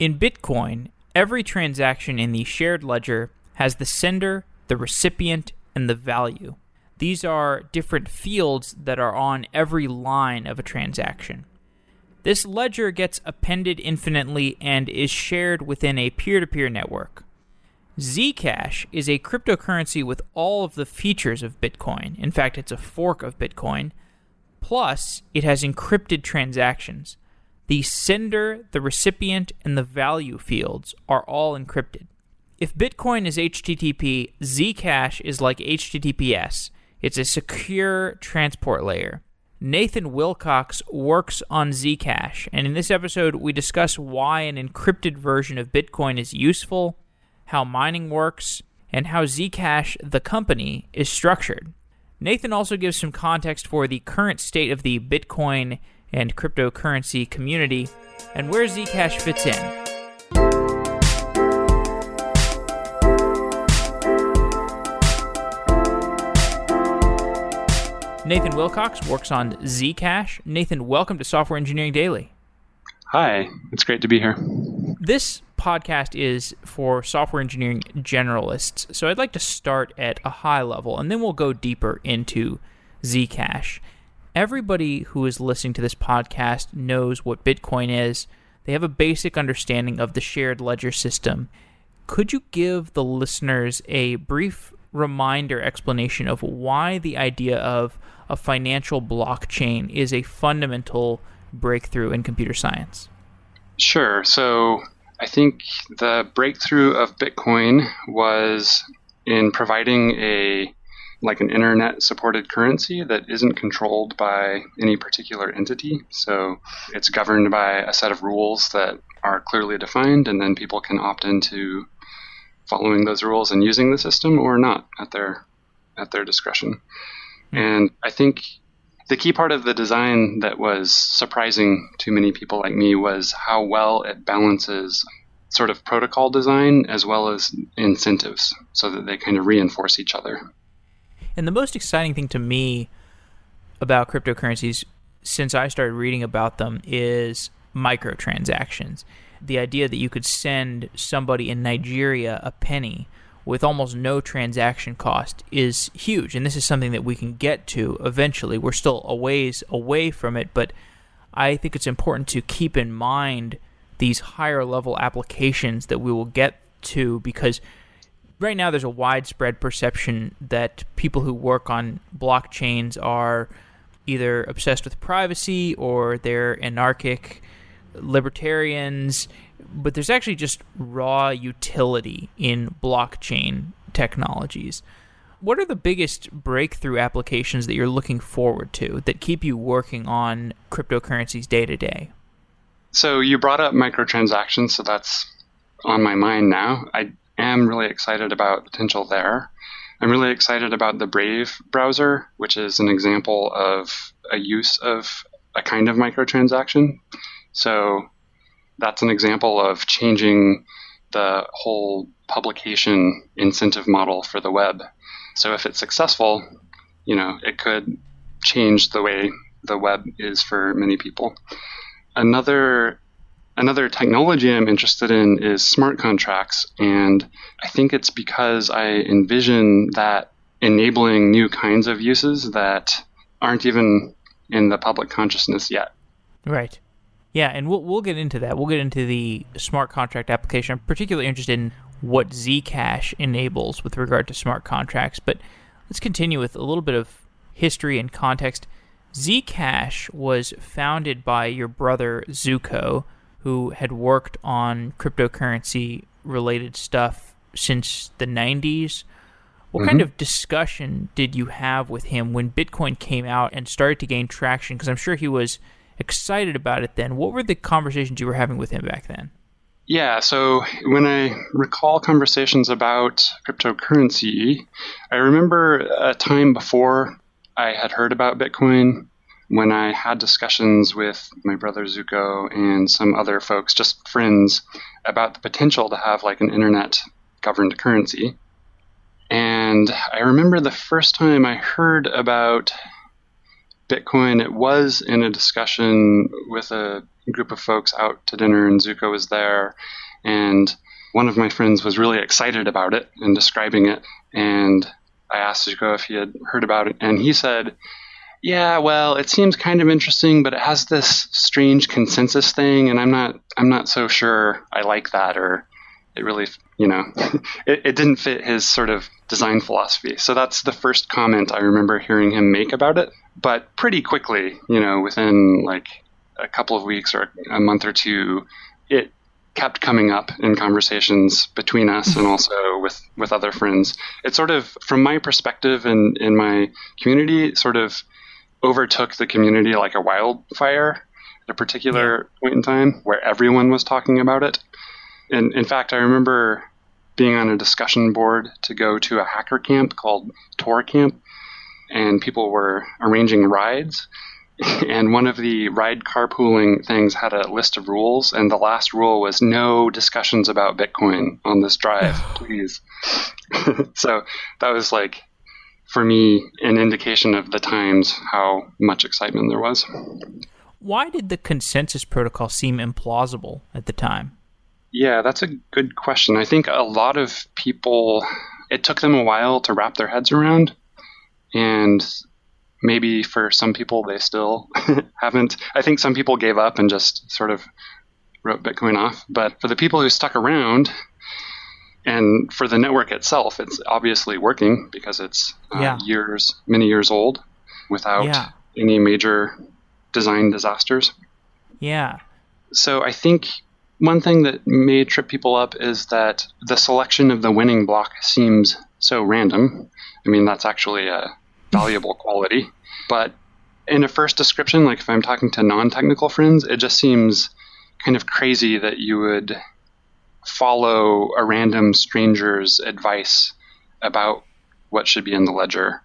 In Bitcoin, every transaction in the shared ledger has the sender, the recipient, and the value. These are different fields that are on every line of a transaction. This ledger gets appended infinitely and is shared within a peer to peer network. Zcash is a cryptocurrency with all of the features of Bitcoin. In fact, it's a fork of Bitcoin. Plus, it has encrypted transactions. The sender, the recipient, and the value fields are all encrypted. If Bitcoin is HTTP, Zcash is like HTTPS. It's a secure transport layer. Nathan Wilcox works on Zcash, and in this episode, we discuss why an encrypted version of Bitcoin is useful, how mining works, and how Zcash, the company, is structured. Nathan also gives some context for the current state of the Bitcoin and cryptocurrency community and where Zcash fits in. Nathan Wilcox works on Zcash. Nathan, welcome to Software Engineering Daily. Hi, it's great to be here. This podcast is for software engineering generalists, so I'd like to start at a high level and then we'll go deeper into Zcash. Everybody who is listening to this podcast knows what Bitcoin is. They have a basic understanding of the shared ledger system. Could you give the listeners a brief reminder explanation of why the idea of a financial blockchain is a fundamental breakthrough in computer science? Sure. So I think the breakthrough of Bitcoin was in providing a like an internet supported currency that isn't controlled by any particular entity. So it's governed by a set of rules that are clearly defined, and then people can opt into following those rules and using the system or not at their at their discretion. Mm-hmm. And I think the key part of the design that was surprising to many people like me was how well it balances sort of protocol design as well as incentives so that they kind of reinforce each other. And the most exciting thing to me about cryptocurrencies since I started reading about them is microtransactions the idea that you could send somebody in Nigeria a penny with almost no transaction cost is huge. And this is something that we can get to eventually. We're still a ways away from it, but I think it's important to keep in mind these higher level applications that we will get to because right now there's a widespread perception that people who work on blockchains are either obsessed with privacy or they're anarchic libertarians, but there's actually just raw utility in blockchain technologies. What are the biggest breakthrough applications that you're looking forward to that keep you working on cryptocurrencies day to day? So you brought up microtransactions, so that's on my mind now. I am really excited about potential there. I'm really excited about the Brave browser, which is an example of a use of a kind of microtransaction. So that's an example of changing the whole publication incentive model for the web. So if it's successful, you know, it could change the way the web is for many people. Another another technology I'm interested in is smart contracts and I think it's because I envision that enabling new kinds of uses that aren't even in the public consciousness yet. Right. Yeah, and we'll we'll get into that. We'll get into the smart contract application. I'm particularly interested in what Zcash enables with regard to smart contracts. But let's continue with a little bit of history and context. Zcash was founded by your brother Zooko, who had worked on cryptocurrency related stuff since the 90s. What mm-hmm. kind of discussion did you have with him when Bitcoin came out and started to gain traction? Because I'm sure he was excited about it then. What were the conversations you were having with him back then? Yeah, so when I recall conversations about cryptocurrency, I remember a time before I had heard about Bitcoin when I had discussions with my brother Zooko and some other folks, just friends, about the potential to have like an internet governed currency. And I remember the first time I heard about Bitcoin, it was in a discussion with a group of folks out to dinner, and Zooko was there. And one of my friends was really excited about it and describing it. And I asked Zooko if he had heard about it, and he said, yeah, well, it seems kind of interesting, but it has this strange consensus thing, and I'm not I'm not so sure I like that, or it really, you know, it, it didn't fit his sort of design philosophy. So that's the first comment I remember hearing him make about it. But pretty quickly, you know, within like a couple of weeks or a month or two, it kept coming up in conversations between us and also with, with other friends. It sort of, from my perspective and in my community, sort of overtook the community like a wildfire at a particular point in time where everyone was talking about it. And in fact, I remember being on a discussion board to go to a hacker camp called ToorCamp, and people were arranging rides. And one of the ride carpooling things had a list of rules, and the last rule was no discussions about Bitcoin on this drive, please. so that was like for me an indication of the times how much excitement there was. Why did the consensus protocol seem implausible at the time? Yeah, that's a good question. I think a lot of people, it took them a while to wrap their heads around. And maybe for some people, they still haven't. I think some people gave up and just sort of wrote Bitcoin off. But for the people who stuck around, and for the network itself, it's obviously working because it's uh, yeah. years, many years old without yeah. any major design disasters. Yeah. So I think one thing that may trip people up is that the selection of the winning block seems so random. I mean, that's actually a valuable quality. But in a first description, like if I'm talking to non technical friends, it just seems kind of crazy that you would follow a random stranger's advice about what should be in the ledger.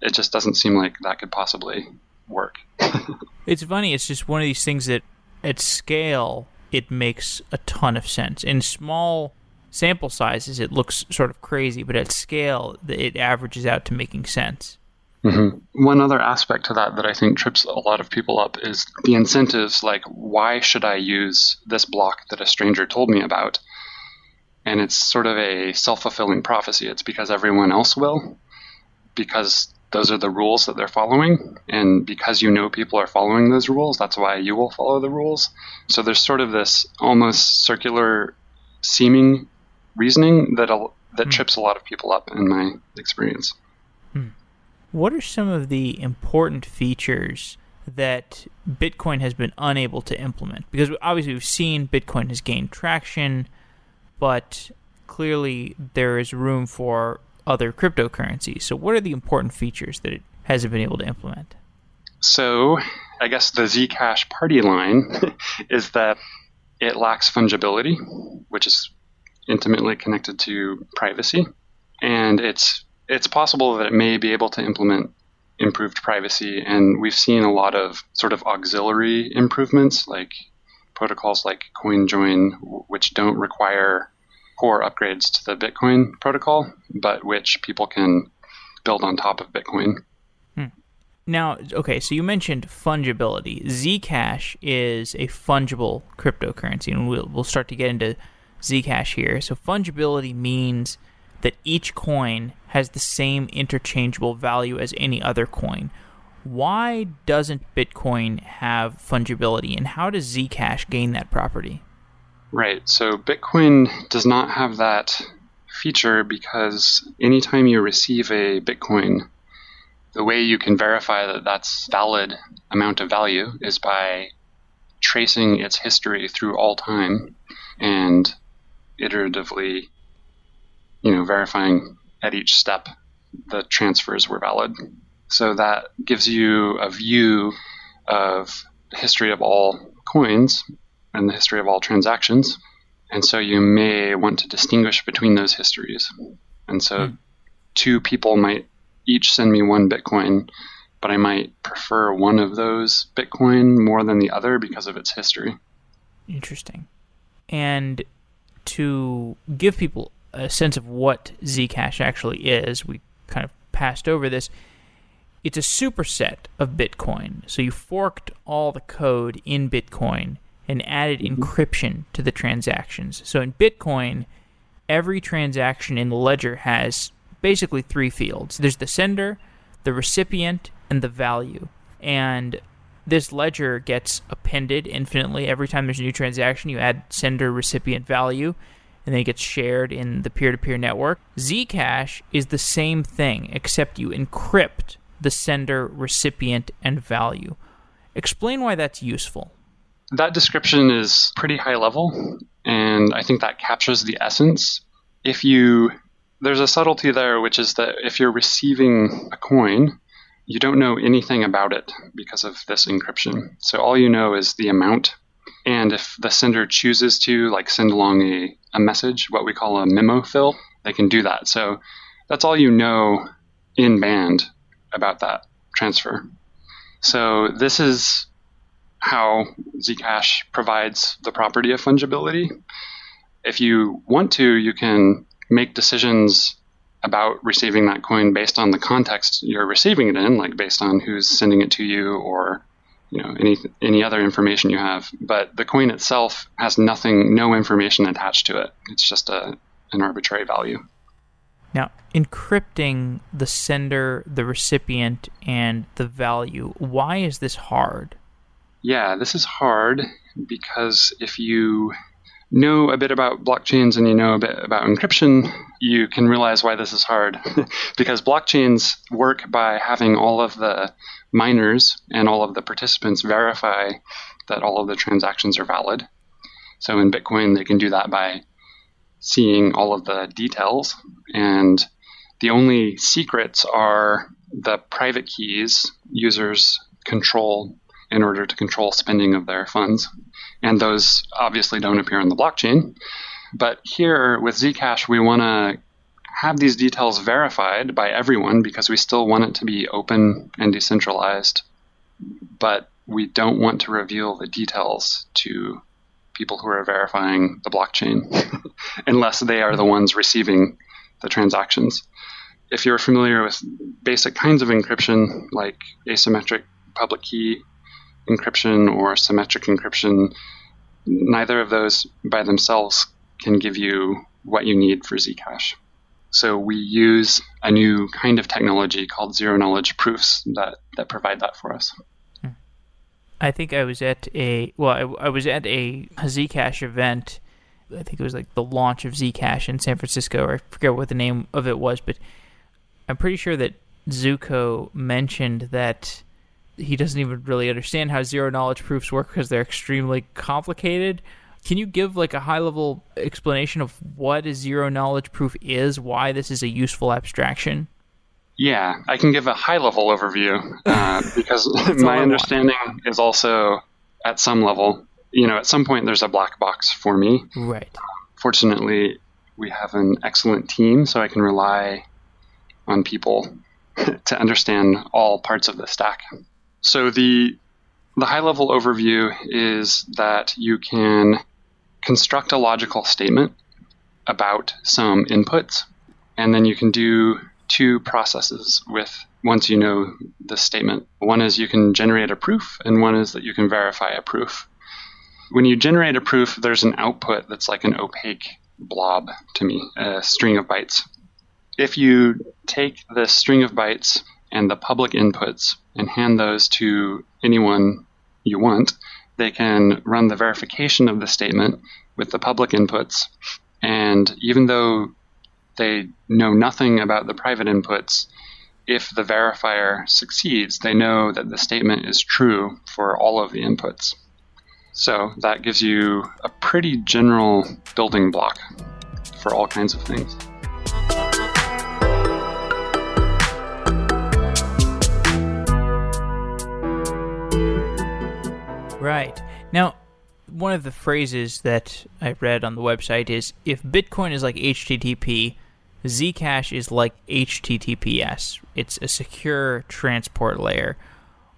It just doesn't seem like that could possibly work. it's funny. It's just one of these things that, at scale, it makes a ton of sense. In small sample sizes, it looks sort of crazy, but at scale, it averages out to making sense. Mm-hmm. One other aspect to that that I think trips a lot of people up is the incentives like, why should I use this block that a stranger told me about? And it's sort of a self fulfilling prophecy. It's because everyone else will, because those are the rules that they're following. And because you know people are following those rules, that's why you will follow the rules. So there's sort of this almost circular seeming reasoning that, that mm. trips a lot of people up in my experience. What are some of the important features that Bitcoin has been unable to implement? Because obviously we've seen Bitcoin has gained traction, but clearly there is room for other cryptocurrencies. So, what are the important features that it hasn't been able to implement? So, I guess the Zcash party line is that it lacks fungibility, which is intimately connected to privacy, and it's it's possible that it may be able to implement improved privacy. And we've seen a lot of sort of auxiliary improvements, like protocols like CoinJoin, which don't require core upgrades to the Bitcoin protocol, but which people can build on top of Bitcoin. Hmm. Now, okay, so you mentioned fungibility. Zcash is a fungible cryptocurrency, and we'll, we'll start to get into Zcash here. So, fungibility means that each coin has the same interchangeable value as any other coin. Why doesn't Bitcoin have fungibility, and how does Zcash gain that property? Right. So Bitcoin does not have that feature because anytime you receive a Bitcoin, the way you can verify that that's valid amount of value is by tracing its history through all time and iteratively you know, verifying at each step the transfers were valid. So that gives you a view of the history of all coins and the history of all transactions. And so you may want to distinguish between those histories. And so mm. two people might each send me one Bitcoin, but I might prefer one of those Bitcoin more than the other because of its history. Interesting. And to give people a sense of what Zcash actually is, we kind of passed over this. It's a superset of Bitcoin. So you forked all the code in Bitcoin and added mm-hmm. encryption to the transactions. So in Bitcoin, every transaction in the ledger has basically three fields there's the sender, the recipient, and the value. And this ledger gets appended infinitely. Every time there's a new transaction, you add sender, recipient, value, and then it gets shared in the peer to peer network. Zcash is the same thing, except you encrypt the sender, recipient, and value. Explain why that's useful. That description is pretty high level, and I think that captures the essence. If you, there's a subtlety there, which is that if you're receiving a coin, you don't know anything about it because of this encryption. So all you know is the amount. And if the sender chooses to like send along a, a message, what we call a memo field, they can do that. So that's all you know in band about that transfer. So this is how Zcash provides the property of fungibility. If you want to, you can make decisions about receiving that coin based on the context you're receiving it in, like based on who's sending it to you or you know any any other information you have. But the coin itself has nothing, no information attached to it. It's just a an arbitrary value. Now, encrypting the sender, the recipient, and the value, why is this hard? Yeah, this is hard because if you know a bit about blockchains and you know a bit about encryption, you can realize why this is hard. because blockchains work by having all of the miners and all of the participants verify that all of the transactions are valid. So in Bitcoin, they can do that by seeing all of the details. And the only secrets are the private keys users control in order to control spending of their funds. And those obviously don't appear on the blockchain. But here with Zcash, we want to have these details verified by everyone because we still want it to be open and decentralized. But we don't want to reveal the details to people who are verifying the blockchain unless they are the ones receiving the transactions. If you're familiar with basic kinds of encryption like asymmetric public key encryption or symmetric encryption, neither of those by themselves can give you what you need for Zcash. So we use a new kind of technology called zero knowledge proofs that, that provide that for us. I think I was at a well, I, I was at a Zcash event. I think it was like the launch of Zcash in San Francisco, or I forget what the name of it was, but I'm pretty sure that Zooko mentioned that he doesn't even really understand how zero knowledge proofs work because they're extremely complicated. Can you give like a high level explanation of what a zero knowledge proof is, why this is a useful abstraction? Yeah, I can give a high level overview uh, because my understanding is also at some level, you know, at some point there's a black box for me. Right. Fortunately, we have an excellent team, so I can rely on people to understand all parts of the stack. So the the high level overview is that you can construct a logical statement about some inputs, and then you can do two processes with once you know the statement. One is you can generate a proof, and one is that you can verify a proof. When you generate a proof, there's an output that's like an opaque blob to me, a string of bytes. If you take this string of bytes and the public inputs and hand those to anyone you want, they can run the verification of the statement with the public inputs. And even though they know nothing about the private inputs, if the verifier succeeds, they know that the statement is true for all of the inputs. So that gives you a pretty general building block for all kinds of things. Right. Now, one of the phrases that I read on the website is if Bitcoin is like HTTP, Zcash is like HTTPS. It's a secure transport layer.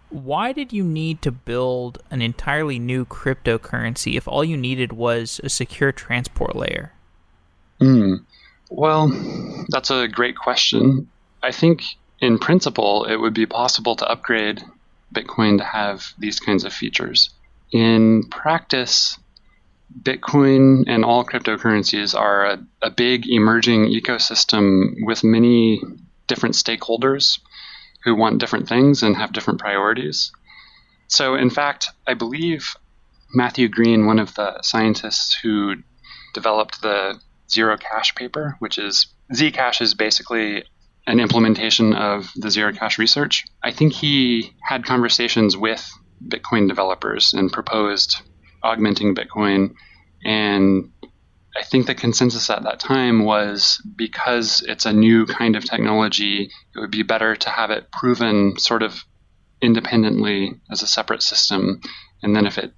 Why did you need to build an entirely new cryptocurrency if all you needed was a secure transport layer? Mm. Well, that's a great question. I think in principle it would be possible to upgrade Bitcoin to have these kinds of features. in practice, Bitcoin and all cryptocurrencies are a, a big emerging ecosystem with many different stakeholders who want different things and have different priorities. So, in fact, I believe Matthew Green, one of the scientists who developed the Zerocash paper, which is Zcash is basically an implementation of the Zerocash research. I think he had conversations with Bitcoin developers and proposed augmenting Bitcoin. And I think the consensus at that time was because it's a new kind of technology, it would be better to have it proven sort of independently as a separate system. And then if it,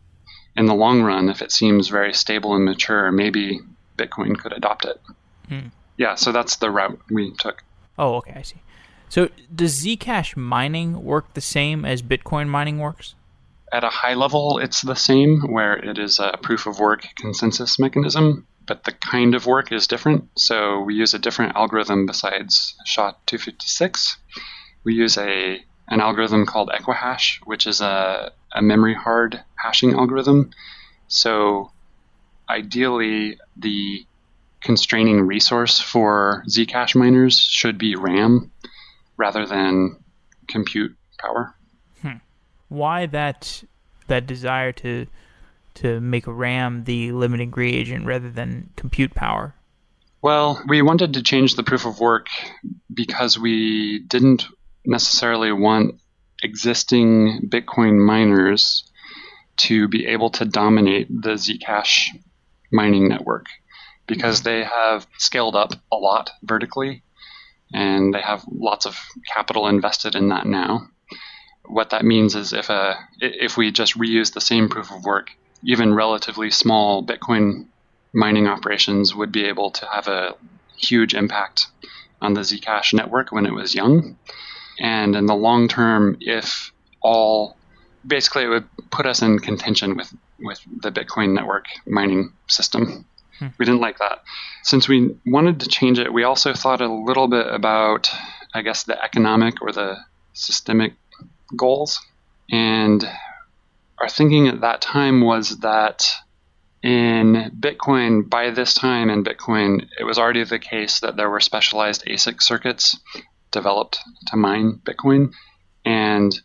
in the long run, if it seems very stable and mature, maybe Bitcoin could adopt it. Hmm. Yeah, so that's the route we took. Oh, okay, I see. So does Zcash mining work the same as Bitcoin mining works? At a high level, it's the same, where it is a proof of work consensus mechanism, but the kind of work is different. So we use a different algorithm besides SHA-256. We use a an algorithm called Equihash, which is a, a memory hard hashing algorithm. So ideally, the constraining resource for Zcash miners should be RAM rather than compute power. Why that that desire to to make RAM the limiting reagent rather than compute power? Well, we wanted to change the proof of work because we didn't necessarily want existing Bitcoin miners to be able to dominate the Zcash mining network because mm-hmm. they have scaled up a lot vertically and they have lots of capital invested in that now. What that means is if a if we just reuse the same proof of work, even relatively small Bitcoin mining operations would be able to have a huge impact on the Zcash network when it was young. And in the long term, if all basically it would put us in contention with, with the Bitcoin network mining system. Hmm. We didn't like that. Since we wanted to change it, we also thought a little bit about, I guess, the economic or the systemic goals. And our thinking at that time was that in Bitcoin, by this time in Bitcoin, it was already the case that there were specialized ASIC circuits developed to mine Bitcoin. And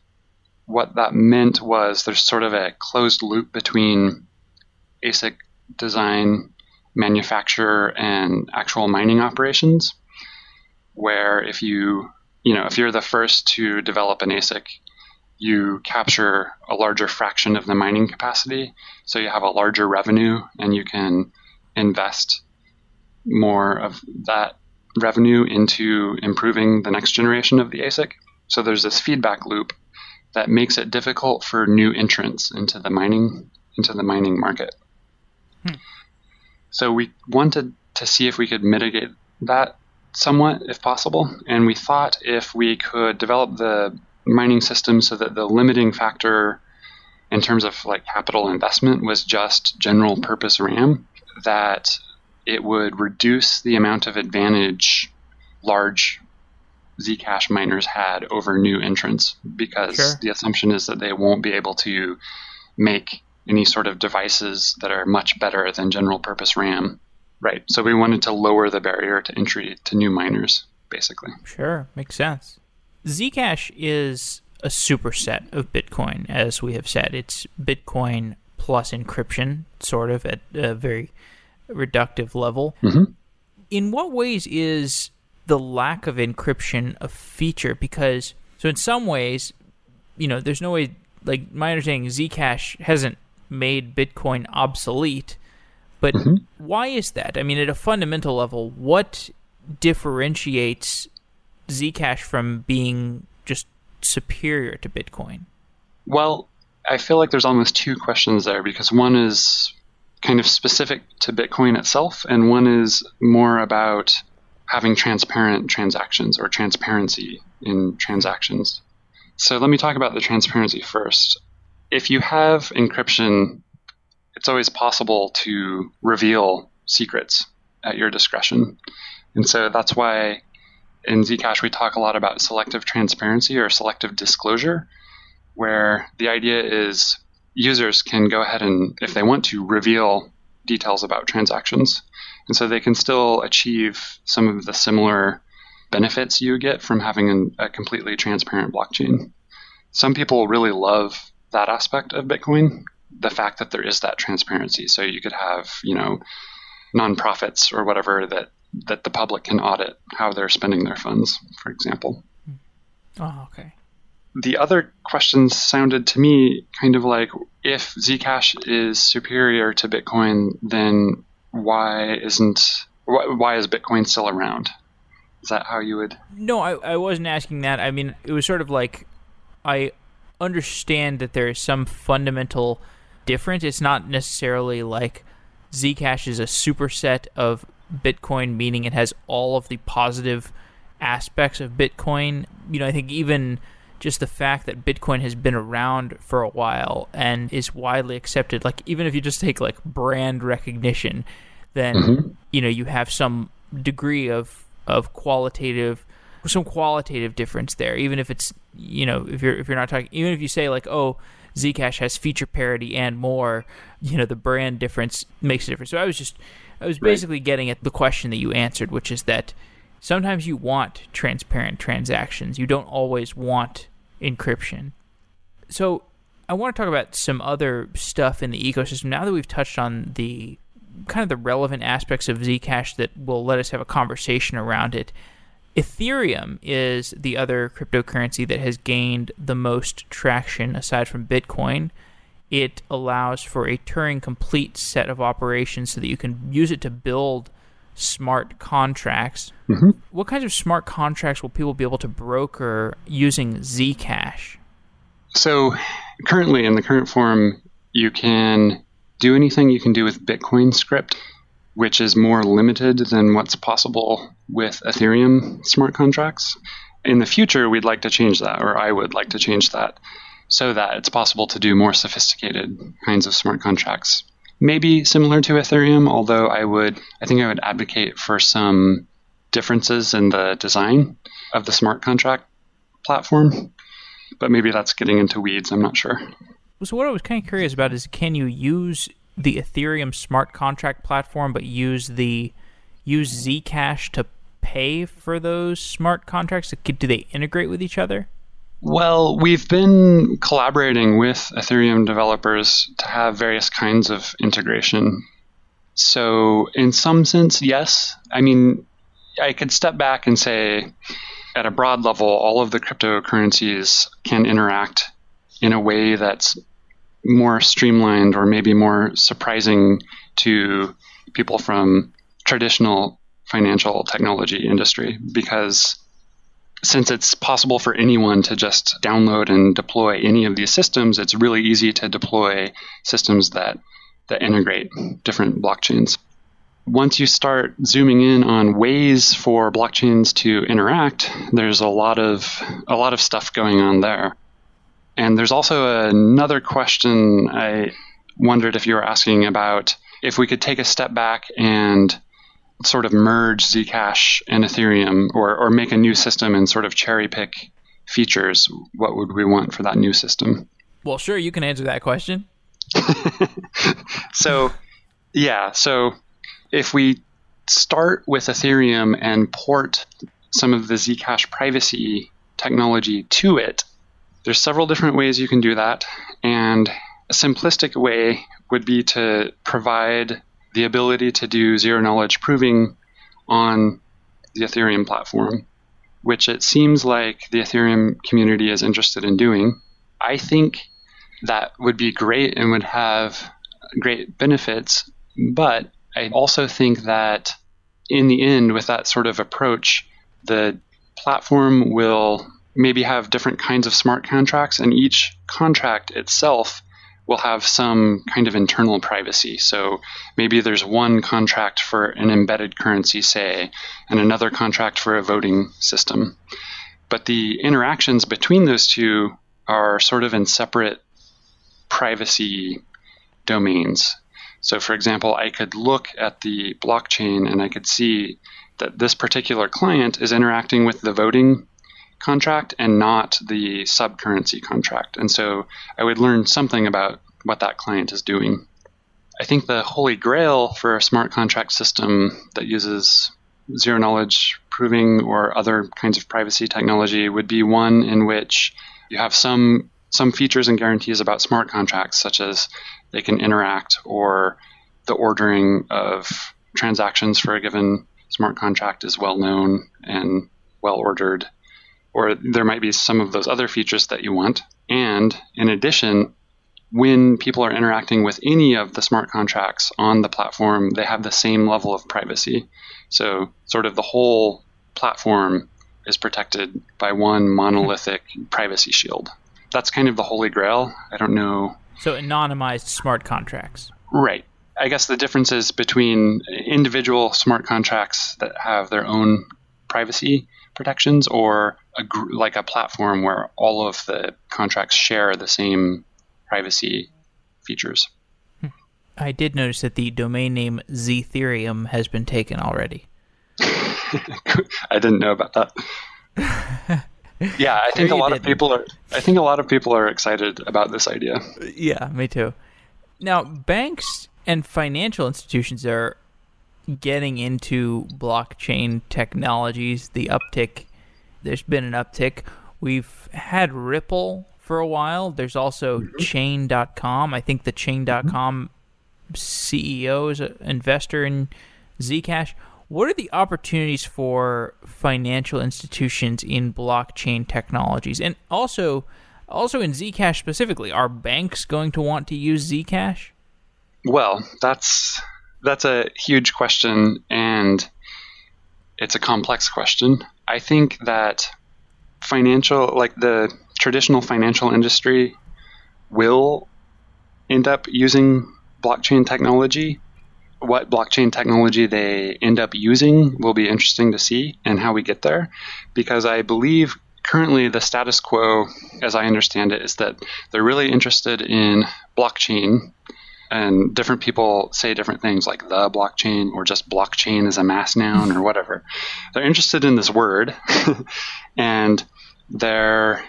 what that meant was there's sort of a closed loop between ASIC design, manufacture, and actual mining operations. Where if you, you know, if you're the first to develop an ASIC, you capture a larger fraction of the mining capacity, so you have a larger revenue, and you can invest more of that revenue into improving the next generation of the ASIC. So there's this feedback loop that makes it difficult for new entrants into the mining into the mining market. Hmm. So we wanted to see if we could mitigate that somewhat if possible, and we thought if we could develop the mining system so that the limiting factor in terms of like capital investment was just general purpose RAM that it would reduce the amount of advantage large Zcash miners had over new entrants because sure. the assumption is that they won't be able to make any sort of devices that are much better than general purpose RAM. Right. So we wanted to lower the barrier to entry to new miners, basically. Sure. Makes sense. Zcash is a superset of Bitcoin, as we have said. It's Bitcoin plus encryption, sort of, at a very reductive level. Mm-hmm. In what ways is the lack of encryption a feature? Because so in some ways, you know, there's no way. Like my understanding, Zcash hasn't made Bitcoin obsolete. But mm-hmm. why is that? I mean, at a fundamental level, what differentiates Zcash from being just superior to Bitcoin? Well, I feel like there's almost two questions there because one is kind of specific to Bitcoin itself, and one is more about having transparent transactions or transparency in transactions. So let me talk about the transparency first. If you have encryption, it's always possible to reveal secrets at your discretion. And so that's why in Zcash we talk a lot about selective transparency or selective disclosure, where the idea is users can go ahead and, if they want to, reveal details about transactions. And so they can still achieve some of the similar benefits you get from having a completely transparent blockchain. Some people really love that aspect of Bitcoin, the fact that there is that transparency. So you could have, you know, nonprofits or whatever that that the public can audit how they're spending their funds, for example. Oh, okay. The other questions sounded to me kind of like if Zcash is superior to Bitcoin, then why isn't why, why is Bitcoin still around? Is that how you would? No, I, I wasn't asking that. I mean, it was sort of like I understand that there is some fundamental difference. It's not necessarily like Zcash is a superset of Bitcoin, meaning it has all of the positive aspects of Bitcoin. You know, I think even just the fact that Bitcoin has been around for a while and is widely accepted, like even if you just take like brand recognition, then mm-hmm. you know you have some degree of of qualitative some qualitative difference there even if it's you know if you're if you're not talking even if you say like oh Zcash has feature parity and more you know the brand difference makes a difference so I was just I was basically right. getting at the question that you answered which is that sometimes you want transparent transactions you don't always want encryption so I want to talk about some other stuff in the ecosystem now that we've touched on the kind of the relevant aspects of Zcash that will let us have a conversation around it. Ethereum is the other cryptocurrency that has gained the most traction aside from Bitcoin. It allows for a Turing complete set of operations so that you can use it to build smart contracts. Mm-hmm. What kinds of smart contracts will people be able to broker using Zcash? So, currently, in the current form, you can do anything you can do with Bitcoin script, which is more limited than what's possible with Ethereum smart contracts. In the future, we'd like to change that, or I would like to change that, so that it's possible to do more sophisticated kinds of smart contracts. Maybe similar to Ethereum, although I would, I think I would advocate for some differences in the design of the smart contract platform. But maybe that's getting into weeds, I'm not sure. So what I was kind of curious about is can you use the Ethereum smart contract platform, but use the use Zcash to pay for those smart contracts? Do they integrate with each other? Well, we've been collaborating with Ethereum developers to have various kinds of integration. So, in some sense, yes. I mean, I could step back and say, at a broad level, all of the cryptocurrencies can interact in a way that's more streamlined or maybe more surprising to people from traditional financial technology industry because since it's possible for anyone to just download and deploy any of these systems, it's really easy to deploy systems that, that integrate different blockchains. Once you start zooming in on ways for blockchains to interact, there's a lot of a lot of stuff going on there. And there's also another question I wondered if you were asking about if we could take a step back and sort of merge Zcash and Ethereum or, or make a new system and sort of cherry pick features, what would we want for that new system? Well, sure, you can answer that question. so, yeah, so if we start with Ethereum and port some of the Zcash privacy technology to it, there's several different ways you can do that, and a simplistic way would be to provide the ability to do zero knowledge proving on the Ethereum platform, which it seems like the Ethereum community is interested in doing. I think that would be great and would have great benefits, but I also think that in the end, with that sort of approach, the platform will maybe have different kinds of smart contracts, and each contract itself will have some kind of internal privacy. So maybe there's one contract for an embedded currency, say, and another contract for a voting system. But the interactions between those two are sort of in separate privacy domains. So, for example, I could look at the blockchain and I could see that this particular client is interacting with the voting contract and not the subcurrency contract. And so I would learn something about what that client is doing. I think the holy grail for a smart contract system that uses zero knowledge proving or other kinds of privacy technology would be one in which you have some some features and guarantees about smart contracts, such as they can interact or the ordering of transactions for a given smart contract is well known and well ordered. Or there might be some of those other features that you want. And in addition, when people are interacting with any of the smart contracts on the platform, they have the same level of privacy. So, sort of the whole platform is protected by one monolithic privacy shield. That's kind of the holy grail. I don't know. So, anonymized smart contracts. Right. I guess the difference is between individual smart contracts that have their own privacy protections or a gr- like a platform where all of the contracts share the same privacy features. Hmm. I did notice that the domain name Zetherium has been taken already. I didn't know about that. yeah, I think a lot of didn't. people are. I think a lot of people are excited about this idea. Yeah, me too. Now, banks and financial institutions are getting into blockchain technologies. The uptick, there's been an uptick. We've had Ripple for a while. There's also mm-hmm. Chain.com. I think the Chain.com mm-hmm. CEO is an investor in Zcash. What are the opportunities for financial institutions in blockchain technologies, and also, also in Zcash specifically? Are banks going to want to use Zcash? Well, that's that's a huge question, and it's a complex question. I think that financial, like the traditional financial industry, will end up using blockchain technology. What blockchain technology they end up using will be interesting to see, and how we get there, because I believe currently the status quo, as I understand it, is that they're really interested in blockchain and different people say different things like the blockchain or just blockchain as a mass noun or whatever. They're interested in this word, and there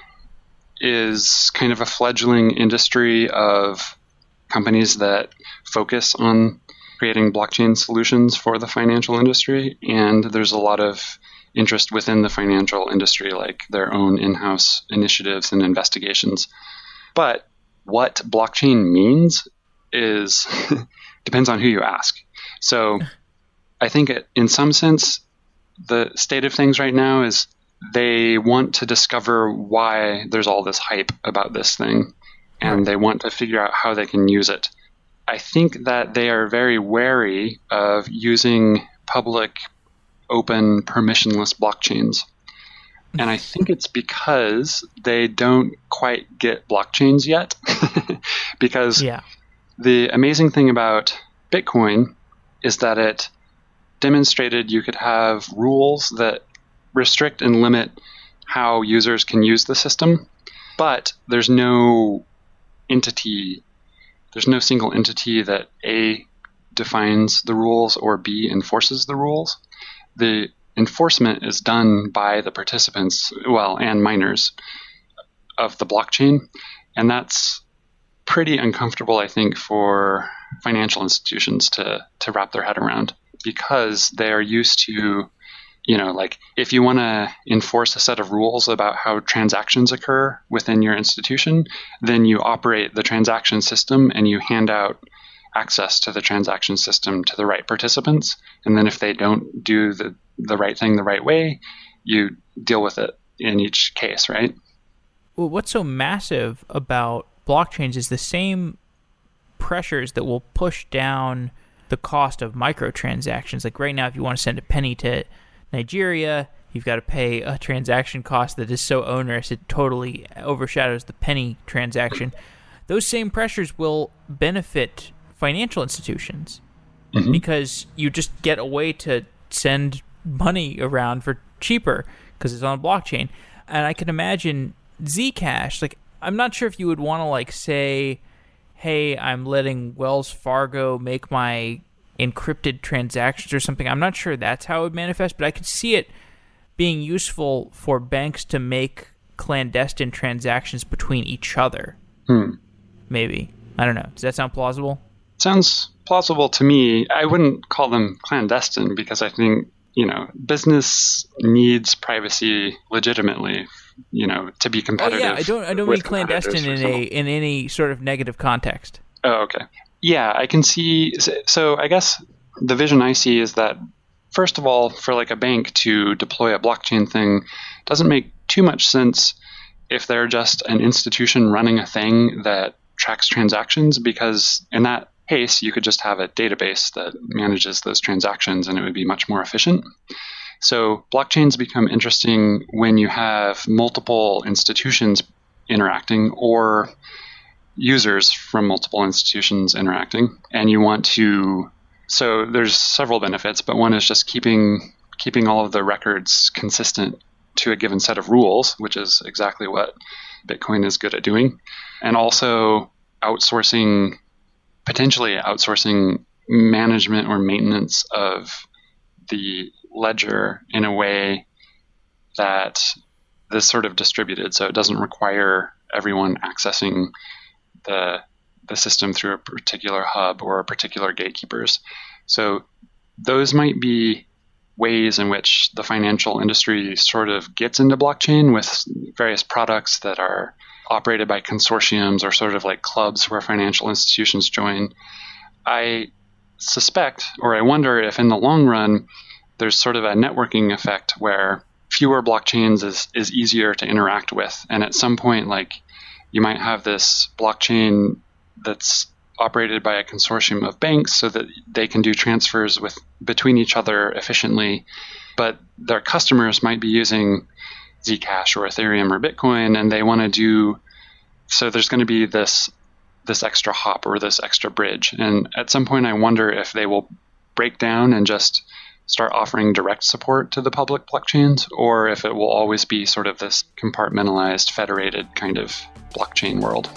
is kind of a fledgling industry of companies that focus on creating blockchain solutions for the financial industry, and there's a lot of interest within the financial industry, like their own in house initiatives and investigations. But what blockchain means is depends on who you ask. So I think it, in some sense, the state of things right now is they want to discover why there's all this hype about this thing and they want to figure out how they can use it. I think that they are very wary of using public, open, permissionless blockchains. And I think it's because they don't quite get blockchains yet. because Yeah. The amazing thing about Bitcoin is that it demonstrated you could have rules that restrict and limit how users can use the system, but there's no entity, there's no single entity that A defines the rules or B enforces the rules. The enforcement is done by the participants, well, and miners of the blockchain, and that's pretty uncomfortable, I think, for financial institutions to to wrap their head around because they are used to, you know, like if you want to enforce a set of rules about how transactions occur within your institution, then you operate the transaction system and you hand out access to the transaction system to the right participants, and then if they don't do the the right thing the right way, you deal with it in each case, right? Well, what's so massive about blockchains is the same pressures that will push down the cost of microtransactions. Like right now, if you want to send a penny to Nigeria, you've got to pay a transaction cost that is so onerous it totally overshadows the penny transaction. Those same pressures will benefit financial institutions mm-hmm. because you just get a way to send money around for cheaper because it's on a blockchain. And I can imagine Zcash, like I'm not sure if you would want to like say, "Hey, I'm letting Wells Fargo make my encrypted transactions or something." I'm not sure that's how it would manifest, but I could see it being useful for banks to make clandestine transactions between each other. Hmm. Maybe. I don't know. Does that sound plausible? Sounds plausible to me. I wouldn't call them clandestine because I think, you know, business needs privacy legitimately, you know, to be competitive. Oh, yeah, I don't I don't mean clandestine in a in any sort of negative context. Oh, okay. Yeah, I can see so I guess the vision I see is that first of all, for like a bank to deploy a blockchain thing doesn't make too much sense if they're just an institution running a thing that tracks transactions because in that case you could just have a database that manages those transactions and it would be much more efficient. So blockchains become interesting when you have multiple institutions interacting or users from multiple institutions interacting and you want to so there's several benefits, but one is just keeping keeping all of the records consistent to a given set of rules, which is exactly what Bitcoin is good at doing, and also outsourcing potentially outsourcing management or maintenance of the ledger in a way that is sort of distributed, so it doesn't require everyone accessing the the system through a particular hub or a particular gatekeepers. So those might be ways in which the financial industry sort of gets into blockchain with various products that are operated by consortiums or sort of like clubs where financial institutions join. I suspect, or I wonder if in the long run, there's sort of a networking effect where fewer blockchains is, is easier to interact with. And at some point, like you might have this blockchain that's operated by a consortium of banks so that they can do transfers with between each other efficiently but their customers might be using zcash or ethereum or bitcoin and they want to do so there's going to be this this extra hop or this extra bridge and at some point i wonder if they will break down and just start offering direct support to the public blockchains or if it will always be sort of this compartmentalized federated kind of blockchain world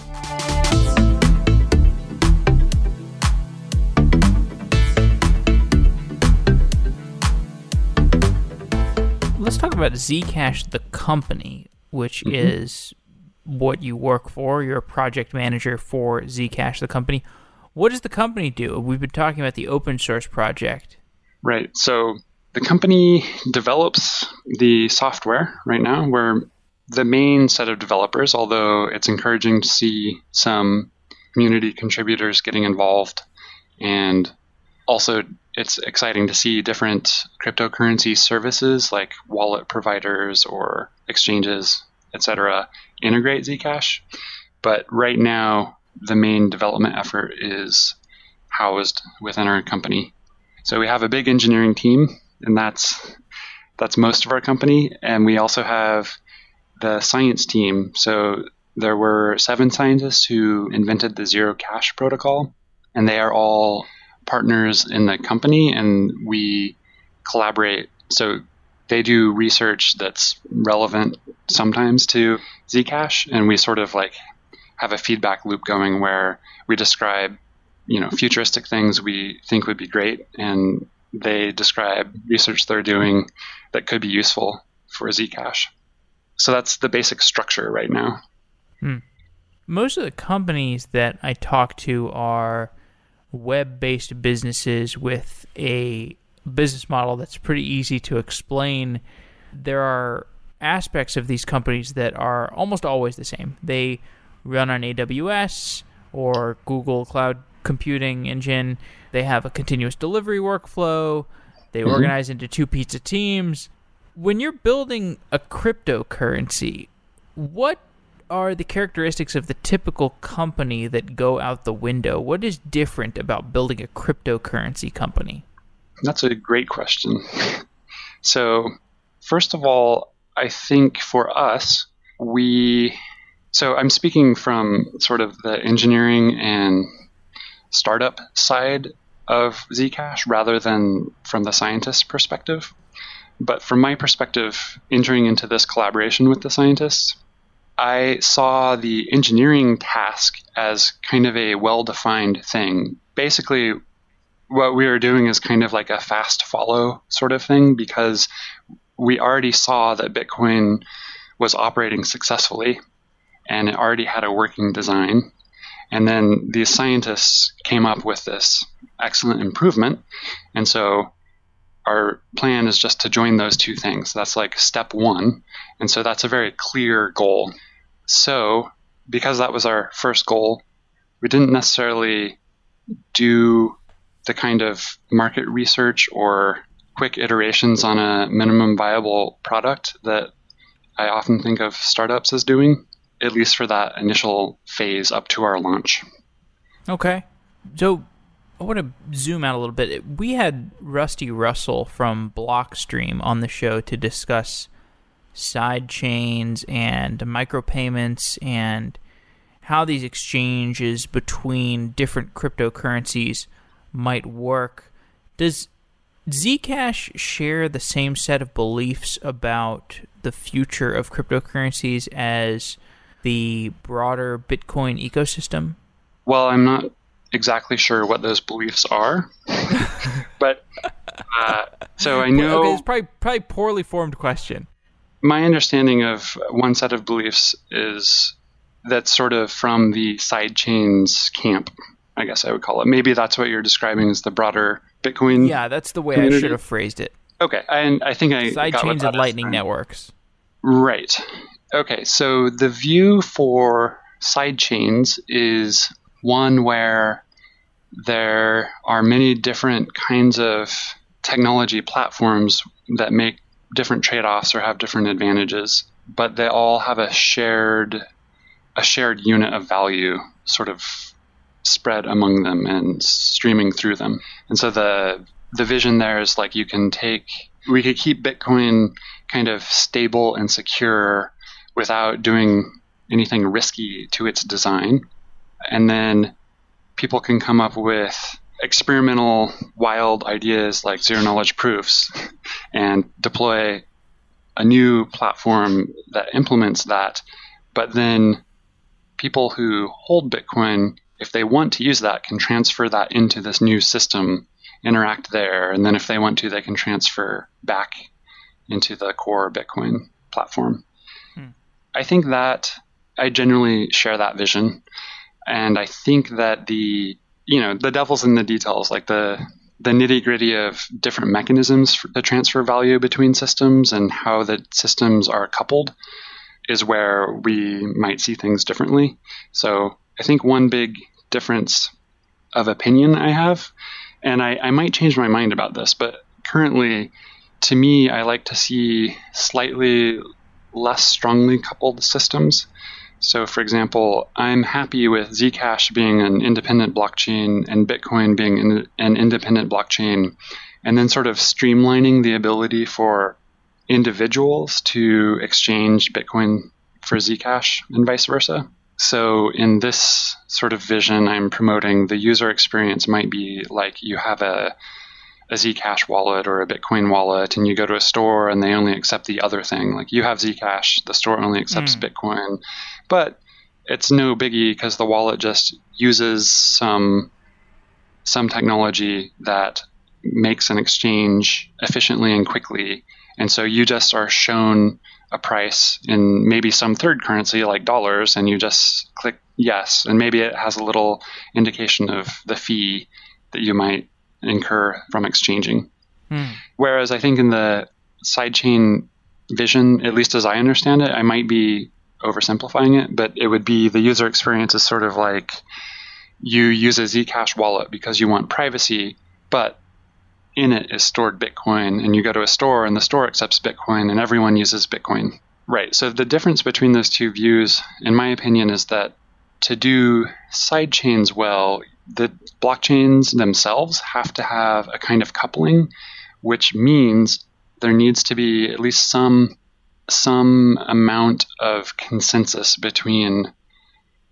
let's talk about Zcash, the company, which mm-hmm. is what you work for. You're a project manager for Zcash, the company. What does the company do? We've been talking about the open source project. Right. So the company develops the software right now. We're the main set of developers, although it's encouraging to see some community contributors getting involved and also it's exciting to see different cryptocurrency services like wallet providers or exchanges, etc., integrate Zcash. But right now, the main development effort is housed within our company. So we have a big engineering team, and that's that's most of our company. And we also have the science team. So there were seven scientists who invented the Zerocash protocol, and they are all partners in the company and we collaborate. So they do research that's relevant sometimes to Zcash, and we sort of like have a feedback loop going where we describe, you know, futuristic things we think would be great, and they describe research they're doing that could be useful for Zcash. So that's the basic structure right now. Hmm. Most of the companies that I talk to are web based businesses with a business model that's pretty easy to explain, there are aspects of these companies that are almost always the same. They run on AWS or Google Cloud Computing Engine. They have a continuous delivery workflow. They mm-hmm. organize into two pizza teams. When you're building a cryptocurrency, what are the characteristics of the typical company that go out the window? What is different about building a cryptocurrency company? That's a great question. So, first of all, I think for us, we so I'm speaking from sort of the engineering and startup side of Zcash rather than from the scientist perspective. But from my perspective, entering into this collaboration with the scientists, I saw the engineering task as kind of a well defined thing. Basically, what we were doing is kind of like a fast follow sort of thing because we already saw that Bitcoin was operating successfully and it already had a working design. And then these scientists came up with this excellent improvement. And so our plan is just to join those two things. That's like step one. And so that's a very clear goal. So, because that was our first goal, we didn't necessarily do the kind of market research or quick iterations on a minimum viable product that I often think of startups as doing, at least for that initial phase up to our launch. Okay. So I want to zoom out a little bit. We had Rusty Russell from Blockstream on the show to discuss side chains and micropayments and how these exchanges between different cryptocurrencies might work. Does Zcash share the same set of beliefs about the future of cryptocurrencies as the broader Bitcoin ecosystem? Well, I'm not exactly sure what those beliefs are, but uh, so I know. Okay, it's probably probably poorly formed question. My understanding of one set of beliefs is that's sort of from the sidechains camp. I guess I would call it. Maybe that's what you're describing as the broader Bitcoin. Yeah, that's the way community. I should have phrased it. Okay, and I think I sidechains and Lightning networks. Right. Okay, so the view for sidechains is one where there are many different kinds of technology platforms that make different trade-offs or have different advantages, but they all have a shared a shared unit of value sort of spread among them and streaming through them. And so the the vision there is like you can take we could keep Bitcoin kind of stable and secure without doing anything risky to its design. And then people can come up with experimental wild ideas like zero knowledge proofs and deploy a new platform that implements that. But then people who hold Bitcoin if they want to use that, can transfer that into this new system, interact there, and then if they want to, they can transfer back into the core Bitcoin platform. I think that I generally share that vision, and I think that the you know the devil's in the details, like the the nitty gritty of different mechanisms the transfer value between systems and how the systems are coupled is where we might see things differently. So I think one big difference of opinion I have, and I, I might change my mind about this, but currently, to me, I like to see slightly less strongly coupled systems. So, for example, I'm happy with Zcash being an independent blockchain and Bitcoin being an, an independent blockchain, and then sort of streamlining the ability for individuals to exchange Bitcoin for Zcash and vice versa. So, in this sort of vision, I'm promoting the user experience might be like you have a, a Zcash wallet or a Bitcoin wallet, and you go to a store and they only accept the other thing. Like you have Zcash, the store only accepts mm. Bitcoin, but it's no biggie because the wallet just uses some some technology that makes an exchange efficiently and quickly. And so you just are shown a price in maybe some third currency like dollars, and you just click yes, and maybe it has a little indication of the fee that you might incur from exchanging. Hmm. Whereas I think in the sidechain vision, at least as I understand it, I might be oversimplifying it, but it would be the user experience is sort of like you use a Zcash wallet because you want privacy, but in it is stored Bitcoin, and you go to a store and the store accepts Bitcoin, and everyone uses Bitcoin. Right. So the difference between those two views, in my opinion, is that to do sidechains well, the blockchains themselves have to have a kind of coupling, which means there needs to be at least some some amount of consensus between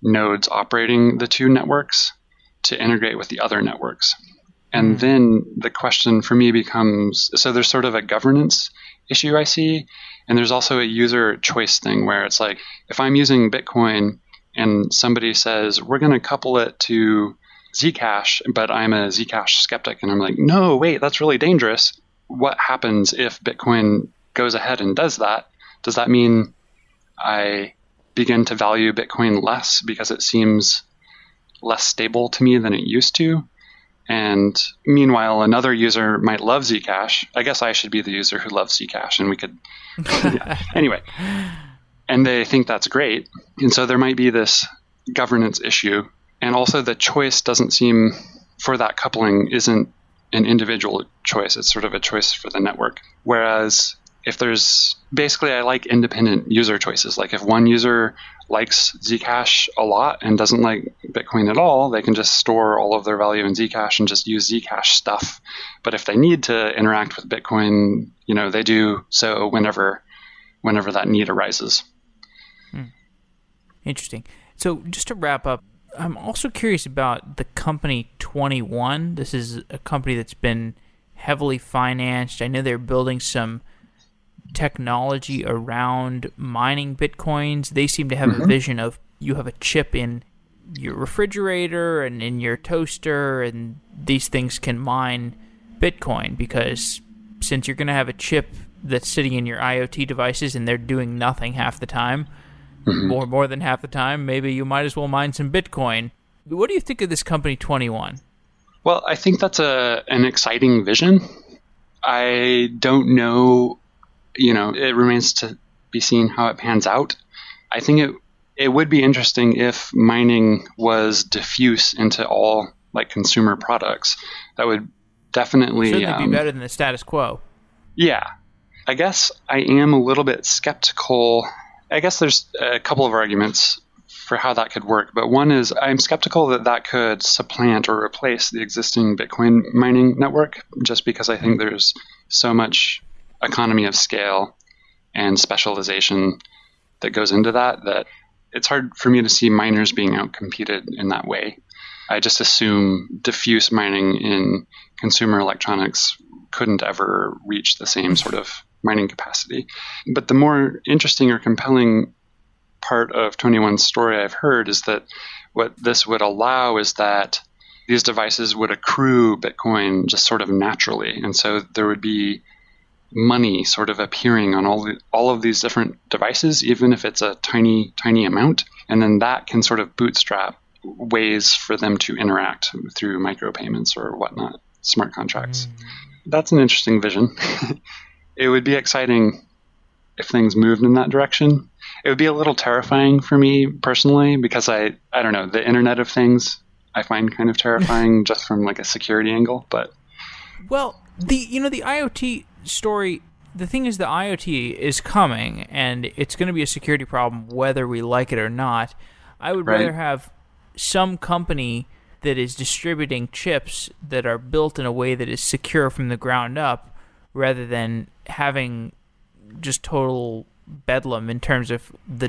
nodes operating the two networks to integrate with the other networks. And mm. then the question for me becomes so there's sort of a governance issue I see, and there's also a user choice thing where it's like if I'm using Bitcoin and somebody says we're going to couple it to Zcash, but I'm a Zcash skeptic, and I'm like, no, wait, that's really dangerous. What happens if Bitcoin goes ahead and does that? Does that mean I begin to value Bitcoin less because it seems less stable to me than it used to. And meanwhile, another user might love Zcash. I guess I should be the user who loves Zcash, and we could. yeah. Anyway, and they think that's great. And so there might be this governance issue. And also, the choice doesn't seem for that coupling isn't an individual choice, it's sort of a choice for the network. Whereas if there's basically, I like independent user choices. Like if one user likes Zcash a lot and doesn't like Bitcoin at all, they can just store all of their value in Zcash and just use Zcash stuff. But if they need to interact with Bitcoin, you know, they do so whenever whenever that need arises. Hmm. Interesting. So just to wrap up, I'm also curious about the company 21. This is a company that's been heavily financed. I know they're building some technology around mining bitcoins. They seem to have mm-hmm. a vision of you have a chip in your refrigerator and in your toaster, and these things can mine Bitcoin because since you're going to have a chip that's sitting in your IoT devices and they're doing nothing half the time, mm-hmm. more more than half the time, maybe you might as well mine some Bitcoin. What do you think of this company 21? Well, I think that's a an exciting vision. I don't know you know, it remains to be seen how it pans out. I think it it would be interesting if mining was diffuse into all like consumer products. That would definitely certainly um, be better than the status quo. Yeah, I guess I am a little bit skeptical. I guess there's a couple of arguments for how that could work, but one is I'm skeptical that that could supplant or replace the existing Bitcoin mining network, just because I think there's so much economy of scale and specialization that goes into that that it's hard for me to see miners being outcompeted in that way. I just assume diffuse mining in consumer electronics couldn't ever reach the same sort of mining capacity. But the more interesting or compelling part of 21's story I've heard is that what this would allow is that these devices would accrue Bitcoin just sort of naturally. And so there would be money sort of appearing on all the, all of these different devices, even if it's a tiny tiny amount, and then that can sort of bootstrap ways for them to interact through micropayments or whatnot, smart contracts. Mm. That's an interesting vision. it would be exciting if things moved in that direction. It would be a little terrifying for me personally because I I don't know the Internet of Things I find kind of terrifying just from like a security angle, but well, the you know the IoT story the thing is the IoT is coming and it's going to be a security problem whether we like it or not. I would right. rather have some company that is distributing chips that are built in a way that is secure from the ground up rather than having just total bedlam in terms of the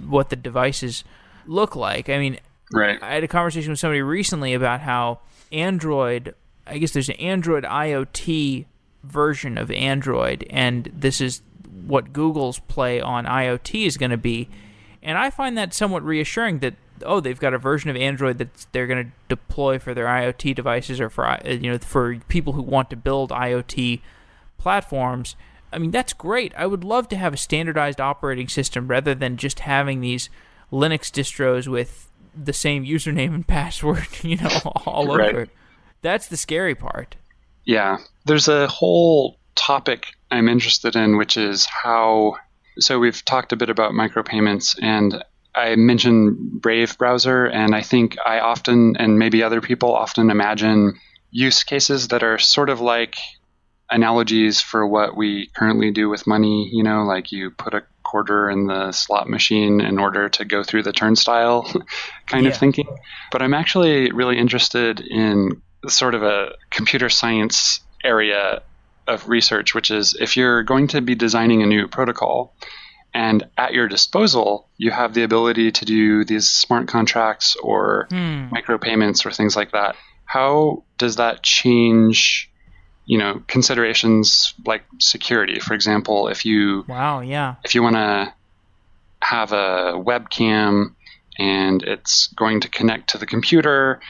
what the devices look like. I mean, right. I had a conversation with somebody recently about how Android I guess there's an Android IoT version of Android, and this is what Google's play on IoT is going to be. And I find that somewhat reassuring that oh, they've got a version of Android that they're going to deploy for their IoT devices or for you know for people who want to build IoT platforms. I mean, that's great. I would love to have a standardized operating system rather than just having these Linux distros with the same username and password, you know, all right. over. That's the scary part. Yeah. There's a whole topic I'm interested in, which is how. So we've talked a bit about micropayments, and I mentioned Brave browser, and I think I often, and maybe other people often imagine use cases that are sort of like analogies for what we currently do with money. You know, like you put a quarter in the slot machine in order to go through the turnstile kind yeah. of thinking. But I'm actually really interested in sort of a computer science area of research, which is if you're going to be designing a new protocol and at your disposal, you have the ability to do these smart contracts or hmm. micropayments or things like that. How does that change, you know, considerations like security? For example, if you wow, yeah, if you want to have a webcam and it's going to connect to the computer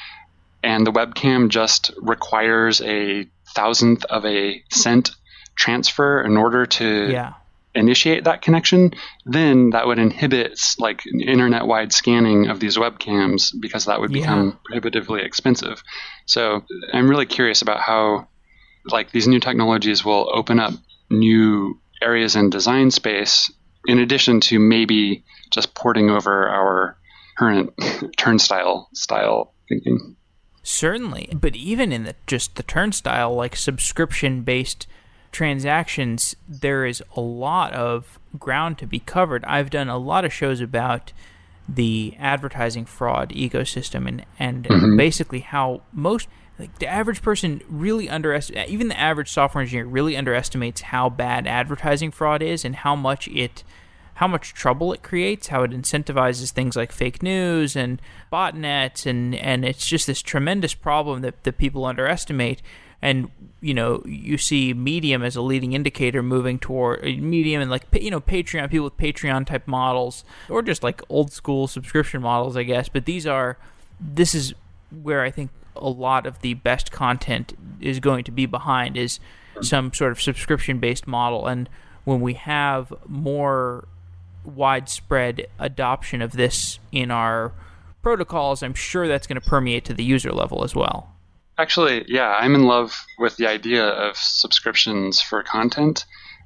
and the webcam just requires a thousandth of a cent transfer in order to yeah. initiate that connection, then that would inhibit like internet-wide scanning of these webcams because that would become yeah. prohibitively expensive. So I'm really curious about how like these new technologies will open up new areas in design space in addition to maybe just porting over our current turnstile style thinking. Certainly, but even in the just the turnstile like subscription based transactions, there is a lot of ground to be covered. I've done a lot of shows about the advertising fraud ecosystem and and mm-hmm. basically how most like the average person really underestimates even the average software engineer really underestimates how bad advertising fraud is and how much it how much trouble it creates, how it incentivizes things like fake news and botnets, and, and it's just this tremendous problem that, that people underestimate. And you know, you see Medium as a leading indicator moving toward uh, Medium and like you know Patreon people with Patreon type models, or just like old school subscription models, I guess. But these are this is where I think a lot of the best content is going to be behind is some sort of subscription based model and when we have more widespread adoption of this in our protocols, I'm sure that's going to permeate to the user level as well. Actually, yeah, I'm in love with the idea of subscriptions for content.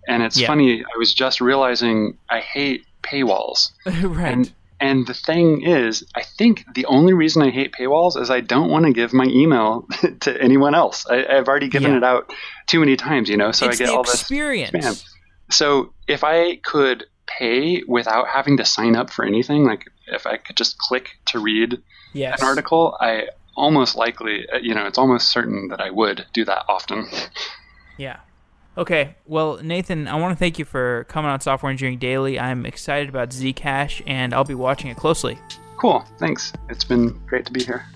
And it's yeah. funny, I was just realizing I hate paywalls. right. And, and the thing is, I think the only reason I hate paywalls is I don't want to give my email to anyone else. I, have already given yeah. it out too many times, you know, so it's I get all experience. this spam. So if I could pay without having to sign up for anything, like if I could just click to read yes. an article, I almost likely, uh, you know, it's almost certain that I would do that often. Yeah. Okay. Well, Nathan, I want to thank you for coming on Software Engineering Daily. I'm excited about Zcash, and I'll be watching it closely. Cool. Thanks. It's been great to be here.